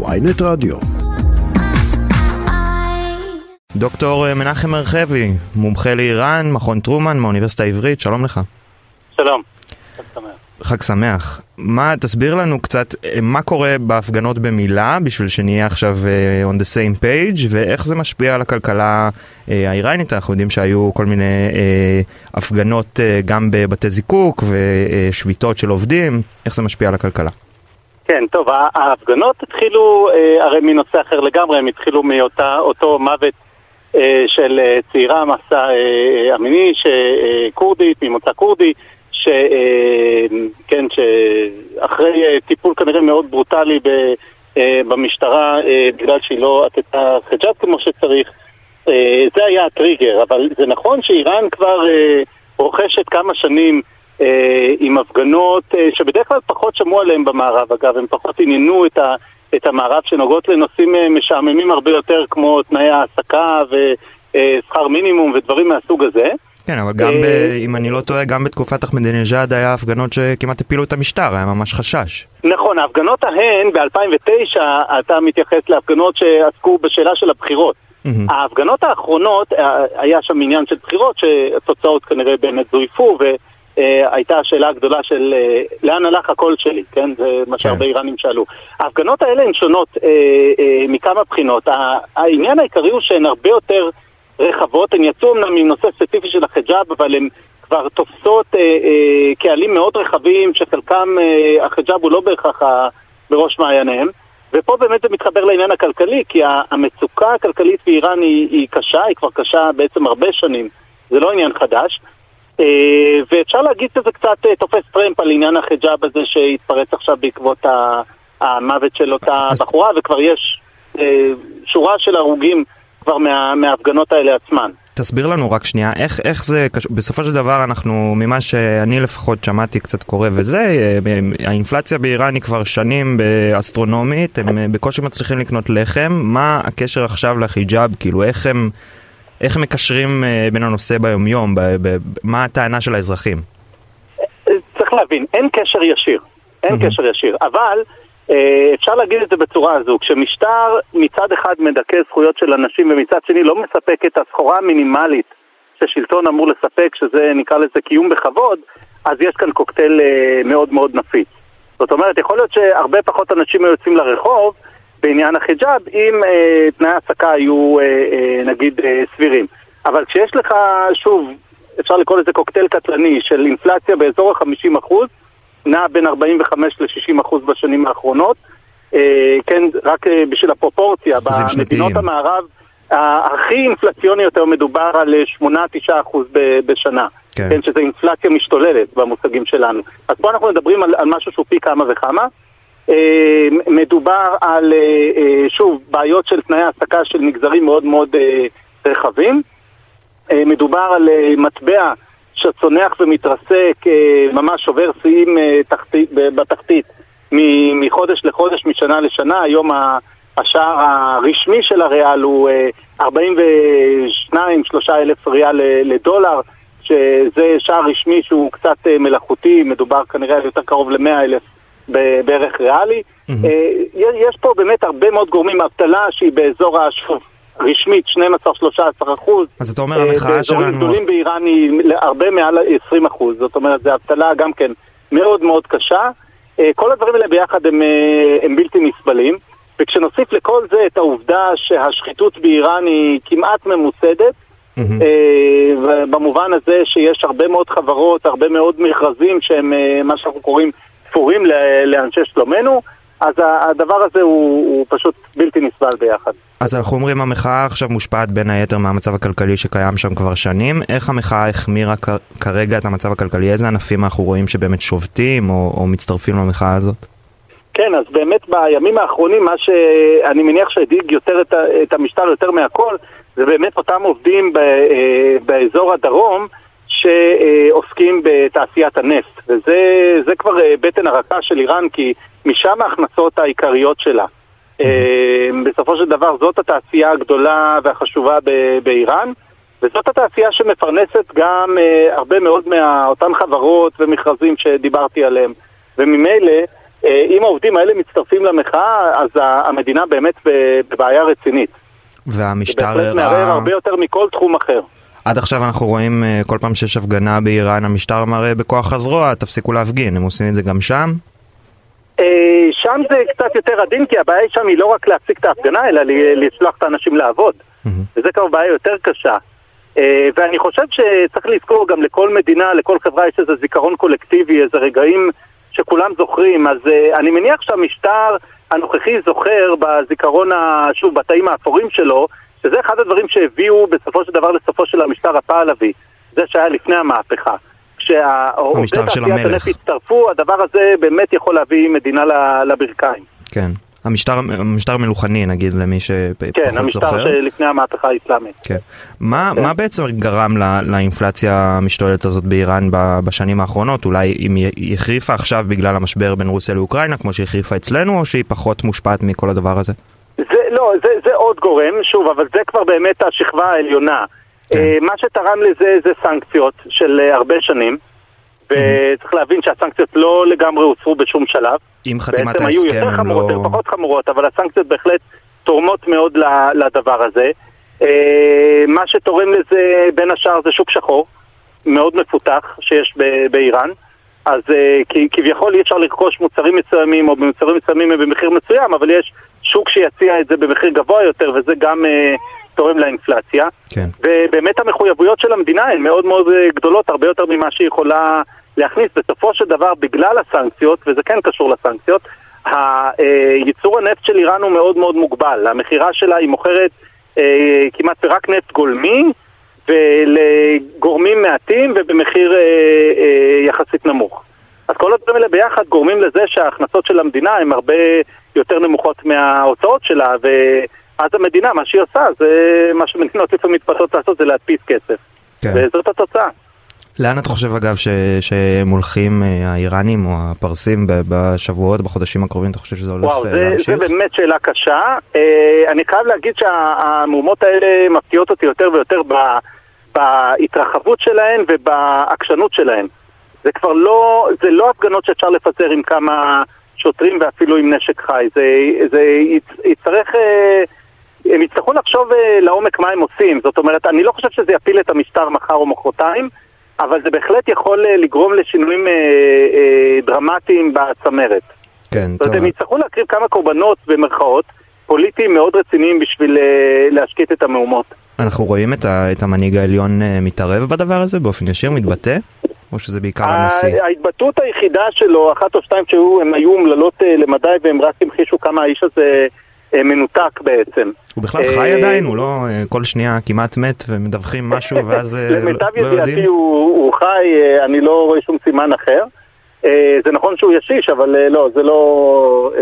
ויינט רדיו. דוקטור מנחם מרחבי, מומחה לאיראן, מכון טרומן מהאוניברסיטה העברית, שלום לך. שלום. חג שמח. חג שמח. מה, תסביר לנו קצת אה, מה קורה בהפגנות במילה, בשביל שנהיה עכשיו uh, on the same page, ואיך זה משפיע על הכלכלה uh, האיראנית. אנחנו יודעים שהיו כל מיני uh, הפגנות uh, גם בבתי זיקוק ושביתות של עובדים, איך זה משפיע על הכלכלה. כן, טוב, ההפגנות התחילו, uh, הרי מנושא אחר לגמרי, הם התחילו מאותו מוות uh, של uh, צעירה, מסע uh, המיני, כורדית, ממוצא כורדי, ש... כן, שאחרי אה, טיפול כנראה מאוד ברוטלי אה, במשטרה, אה, בגלל שהיא לא עטתה חיג'אב כמו שצריך, זה היה הטריגר. אבל זה נכון שאיראן כבר רוכשת כמה שנים עם הפגנות שבדרך כלל פחות שמעו עליהן במערב, אגב, הם פחות עניינו את, ה, את המערב שנוגעות לנושאים משעממים הרבה יותר כמו תנאי העסקה ושכר מינימום ודברים מהסוג הזה. כן, אבל גם, ב, אה, אם אני לא טועה, גם בתקופת אחמדינג'אד היה הפגנות שכמעט הפילו את המשטר, היה ממש חשש. נכון, ההפגנות ההן ב-2009, אתה מתייחס להפגנות שעסקו בשאלה של הבחירות. Mm-hmm. ההפגנות האחרונות, אה, היה שם עניין של בחירות, שהתוצאות כנראה באמת זויפו, והייתה השאלה הגדולה של אה, לאן הלך הקול שלי, כן? זה מה כן. שהרבה איראנים שאלו. ההפגנות האלה הן שונות אה, אה, מכמה בחינות. העניין העיקרי הוא שהן הרבה יותר... רחבות, הן יצאו אמנם עם נושא ספציפי של החיג'אב, אבל הן כבר תופסות אה, אה, קהלים מאוד רחבים, שחלקם אה, החיג'אב הוא לא בהכרח בראש מעייניהם. ופה באמת זה מתחבר לעניין הכלכלי, כי המצוקה הכלכלית באיראן היא, היא קשה, היא כבר קשה בעצם הרבה שנים, זה לא עניין חדש. אה, ואפשר להגיד שזה קצת אה, תופס טרמפ על עניין החיג'אב הזה שהתפרץ עכשיו בעקבות המוות של אותה. בחורה, וכבר יש אה, שורה של הרוגים כבר מה, מההפגנות האלה עצמן. תסביר לנו רק שנייה, איך, איך זה, בסופו של דבר אנחנו, ממה שאני לפחות שמעתי קצת קורה וזה, האינפלציה באיראן היא כבר שנים באסטרונומית, הם בקושי מצליחים לקנות לחם, מה הקשר עכשיו לחיג'אב, כאילו איך הם, איך מקשרים אה, בין הנושא ביומיום, ב, ב, מה הטענה של האזרחים? צריך להבין, אין קשר ישיר, אין mm-hmm. קשר ישיר, אבל אה, אפשר להגיד את זה בצורה הזו, כשמשטר מצד אחד מדכא זכויות של אנשים ומצד שני לא מספק את הסחורה המינימלית ששלטון אמור לספק, שזה נקרא לזה קיום בכבוד, אז יש כאן קוקטייל אה, מאוד מאוד נפיץ. זאת אומרת, יכול להיות שהרבה פחות אנשים היו יוצאים לרחוב בעניין החיג'אב אם אה, תנאי העסקה היו אה, אה, נגיד אה, סבירים. אבל כשיש לך, שוב, אפשר לקרוא לזה קוקטייל קטלני של אינפלציה באזור ה-50 אחוז, נע בין 45 ל-60 אחוז בשנים האחרונות. אה, כן, רק אה, בשביל הפרופורציה, במדינות המערב הכי אינפלציוני יותר מדובר על 8-9 אחוז בשנה. כן. כן, שזה אינפלציה משתוללת במושגים שלנו. אז פה אנחנו מדברים על, על משהו שהוא פי כמה וכמה. אה, מדובר על, שוב, בעיות של תנאי העסקה של מגזרים מאוד מאוד רחבים. מדובר על מטבע שצונח ומתרסק, אה, ממש שובר שיאים אה, בתחתית מחודש לחודש, משנה לשנה. היום השער הרשמי של הריאל הוא 42-3 אה, אלף ריאל לדולר, שזה שער רשמי שהוא קצת מלאכותי, מדובר כנראה על יותר קרוב ל-100 אלף בערך ריאלי. Mm-hmm. יש פה באמת הרבה מאוד גורמים, אבטלה שהיא באזור השפוף. רשמית 12-13 אחוז. אז אתה אומר המחאה שלנו... באזורים גדולים באיראן היא הרבה מעל 20 אחוז, זאת אומרת, זו אבטלה גם כן מאוד מאוד קשה. אה, כל הדברים האלה ביחד הם, אה, הם בלתי נסבלים, וכשנוסיף לכל זה את העובדה שהשחיתות באיראן היא כמעט ממוסדת, mm-hmm. במובן הזה שיש הרבה מאוד חברות, הרבה מאוד מכרזים שהם מה שאנחנו קוראים תפורים לאנשי שלומנו, אז הדבר הזה הוא, הוא פשוט בלתי נסבל ביחד. אז אנחנו אומרים המחאה עכשיו מושפעת בין היתר מהמצב הכלכלי שקיים שם כבר שנים. איך המחאה החמירה כרגע את המצב הכלכלי? איזה ענפים אנחנו רואים שבאמת שובתים או, או מצטרפים למחאה הזאת? כן, אז באמת בימים האחרונים מה שאני מניח שהדאיג יותר את, את המשטר יותר מהכל זה באמת אותם עובדים ב, אה, באזור הדרום שעוסקים בתעשיית הנפט וזה כבר אה, בטן הרכה של איראן כי משם ההכנסות העיקריות שלה. אה, בסופו של דבר זאת התעשייה הגדולה והחשובה באיראן, וזאת התעשייה שמפרנסת גם אה, הרבה מאוד מאותן חברות ומכרזים שדיברתי עליהם. וממילא אם העובדים האלה מצטרפים למחאה, אז המדינה באמת בבעיה רצינית. והמשטר הראה... זה בהחלט מערער הרבה יותר מכל תחום אחר. עד עכשיו אנחנו רואים אה, כל פעם שיש הפגנה באיראן, המשטר מראה בכוח הזרוע, תפסיקו להפגין, הם עושים את זה גם שם? אה, שם זה קצת יותר עדין, כי הבעיה שם היא לא רק להפסיק את ההפגנה, אלא לשלוח את האנשים לעבוד. וזה כבר בעיה יותר קשה. אה, ואני חושב שצריך לזכור גם לכל מדינה, לכל חברה יש איזה זיכרון קולקטיבי, איזה רגעים שכולם זוכרים. אז אני מניח שהמשטר הנוכחי זוכר בזיכרון, שוב, בתאים האפורים שלו, שזה אחד הדברים שהביאו בסופו של דבר לסופו של המשטר הפעלבי, זה שהיה לפני המהפכה. כשהעובדי תעשיית הנפט הצטרפו, הדבר הזה באמת יכול להביא מדינה לברכיים. כן. המשטר, המשטר מלוכני נגיד למי שפחות זוכר. כן, המשטר. שלפני המהפכה האסלאמית. כן. מה, כן. מה בעצם גרם לא, לאינפלציה המשתוללת הזאת באיראן בשנים האחרונות? אולי אם היא החריפה עכשיו בגלל המשבר בין רוסיה לאוקראינה כמו שהיא החריפה אצלנו או שהיא פחות מושפעת מכל הדבר הזה? לא, זה, זה עוד גורם, שוב, אבל זה כבר באמת השכבה העליונה. כן. אה, מה שתרם לזה זה סנקציות של אה, הרבה שנים, וצריך להבין שהסנקציות לא לגמרי הוסרו בשום שלב. עם חתימת ההסכם לא... בעצם היו יותר חמורות, יותר פחות חמורות, אבל הסנקציות בהחלט תורמות מאוד לדבר הזה. אה, מה שתורם לזה בין השאר זה שוק שחור, מאוד מפותח, שיש באיראן. אז כביכול אי אפשר לרכוש מוצרים מסוימים, או במוצרים מסוימים הם במחיר מסוים, אבל יש שוק שיציע את זה במחיר גבוה יותר, וזה גם uh, תורם לאינפלציה. כן. ובאמת המחויבויות של המדינה הן מאוד מאוד אה, גדולות, הרבה יותר ממה שהיא יכולה להכניס. בסופו של דבר, בגלל הסנקציות, וזה כן קשור לסנקציות, ייצור הנפט של איראן הוא מאוד מאוד מוגבל. המכירה שלה היא מוכרת uh, כמעט רק נפט גולמי, ולגורמים מעטים ובמחיר uh, uh, יחסית נמוך. אז כל הדברים האלה ביחד גורמים לזה שההכנסות של המדינה הן הרבה יותר נמוכות מההוצאות שלה, ואז המדינה, מה שהיא עושה, זה מה שמדינות לפעמים מתפתחות לעשות, זה להדפיס כסף. כן. וזאת התוצאה. לאן אתה חושב אגב ש... שהם הולכים אה, האיראנים או הפרסים בשבועות, בחודשים הקרובים, אתה חושב שזה הולך וואו, זה, להמשיך? וואו, זה באמת שאלה קשה. אה, אני חייב להגיד שהמהומות האלה מפתיעות אותי יותר ויותר בהתרחבות שלהן ובעקשנות שלהן. זה כבר לא, זה לא הפגנות שאפשר לפזר עם כמה שוטרים ואפילו עם נשק חי. זה, זה יצטרך, אה, הם יצטרכו לחשוב אה, לעומק מה הם עושים. זאת אומרת, אני לא חושב שזה יפיל את המשטר מחר או מחרתיים, אבל זה בהחלט יכול אה, לגרום לשינויים דרמטיים בצמרת. כן. זאת אומרת, הם יצטרכו להקריב כמה קורבנות במרכאות. פוליטיים מאוד רציניים בשביל להשקיט את המהומות. אנחנו רואים את, ה, את המנהיג העליון מתערב בדבר הזה באופן ישיר, מתבטא? או שזה בעיקר הנשיא? ההתבטאות היחידה שלו, אחת או שתיים שהן היו אומללות אה, למדי והם רק המחישו כמה האיש הזה אה, מנותק בעצם. הוא בכלל חי אה, עדיין? הוא לא כל שנייה כמעט מת ומדווחים משהו ואז לא יודעים? למיטב ידיעתי הוא חי, אני לא רואה שום סימן אחר. זה נכון שהוא ישיש, אבל לא, זה לא,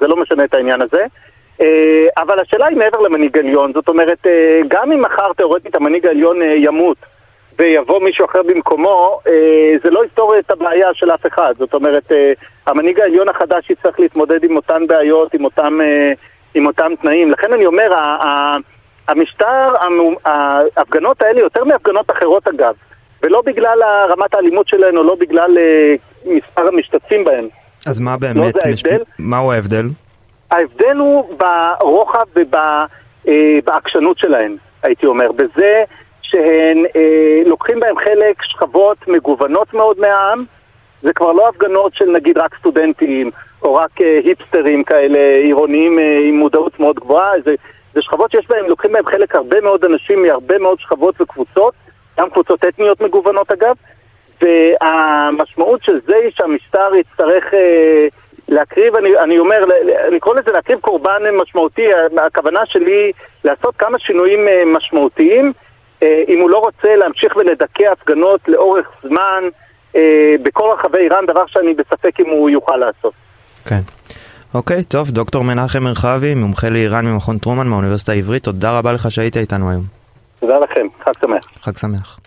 זה לא משנה את העניין הזה. אבל השאלה היא מעבר למנהיג עליון, זאת אומרת, גם אם מחר תאורטית המנהיג העליון ימות, ויבוא מישהו אחר במקומו, אה, זה לא יפתור את הבעיה של אף אחד. זאת אומרת, אה, המנהיג העליון החדש יצטרך להתמודד עם אותן בעיות, עם אותם, אה, עם אותם תנאים. לכן אני אומר, המשטר, ההפגנות האלה יותר מהפגנות אחרות אגב, ולא בגלל רמת האלימות שלהן או לא בגלל מספר המשתתפים בהן. אז מה באמת, לא מש... מהו ההבדל? ההבדל הוא ברוחב ובעקשנות שלהן, הייתי אומר. בזה שהן אה, לוקחים בהם חלק שכבות מגוונות מאוד מהעם. זה כבר לא הפגנות של נגיד רק סטודנטים או רק אה, היפסטרים כאלה עירוניים אה, עם מודעות מאוד גבוהה. זה, זה שכבות שיש בהם, לוקחים בהם חלק הרבה מאוד אנשים מהרבה מאוד שכבות וקבוצות, גם קבוצות אתניות מגוונות אגב. והמשמעות של זה היא שהמשטר יצטרך אה, להקריב, אני, אני אומר, אני קורא לזה להקריב קורבן משמעותי, הכוונה שלי לעשות כמה שינויים אה, משמעותיים. אה, אם הוא לא רוצה להמשיך ולדכא הפגנות לאורך זמן אה, בכל רחבי איראן, דבר שאני בספק אם הוא יוכל לעשות. כן. אוקיי, טוב, דוקטור מנחם מרחבי, מומחה לאיראן ממכון טרומן מהאוניברסיטה העברית, תודה רבה לך שהיית איתנו היום. תודה לכם, חג שמח. חג שמח.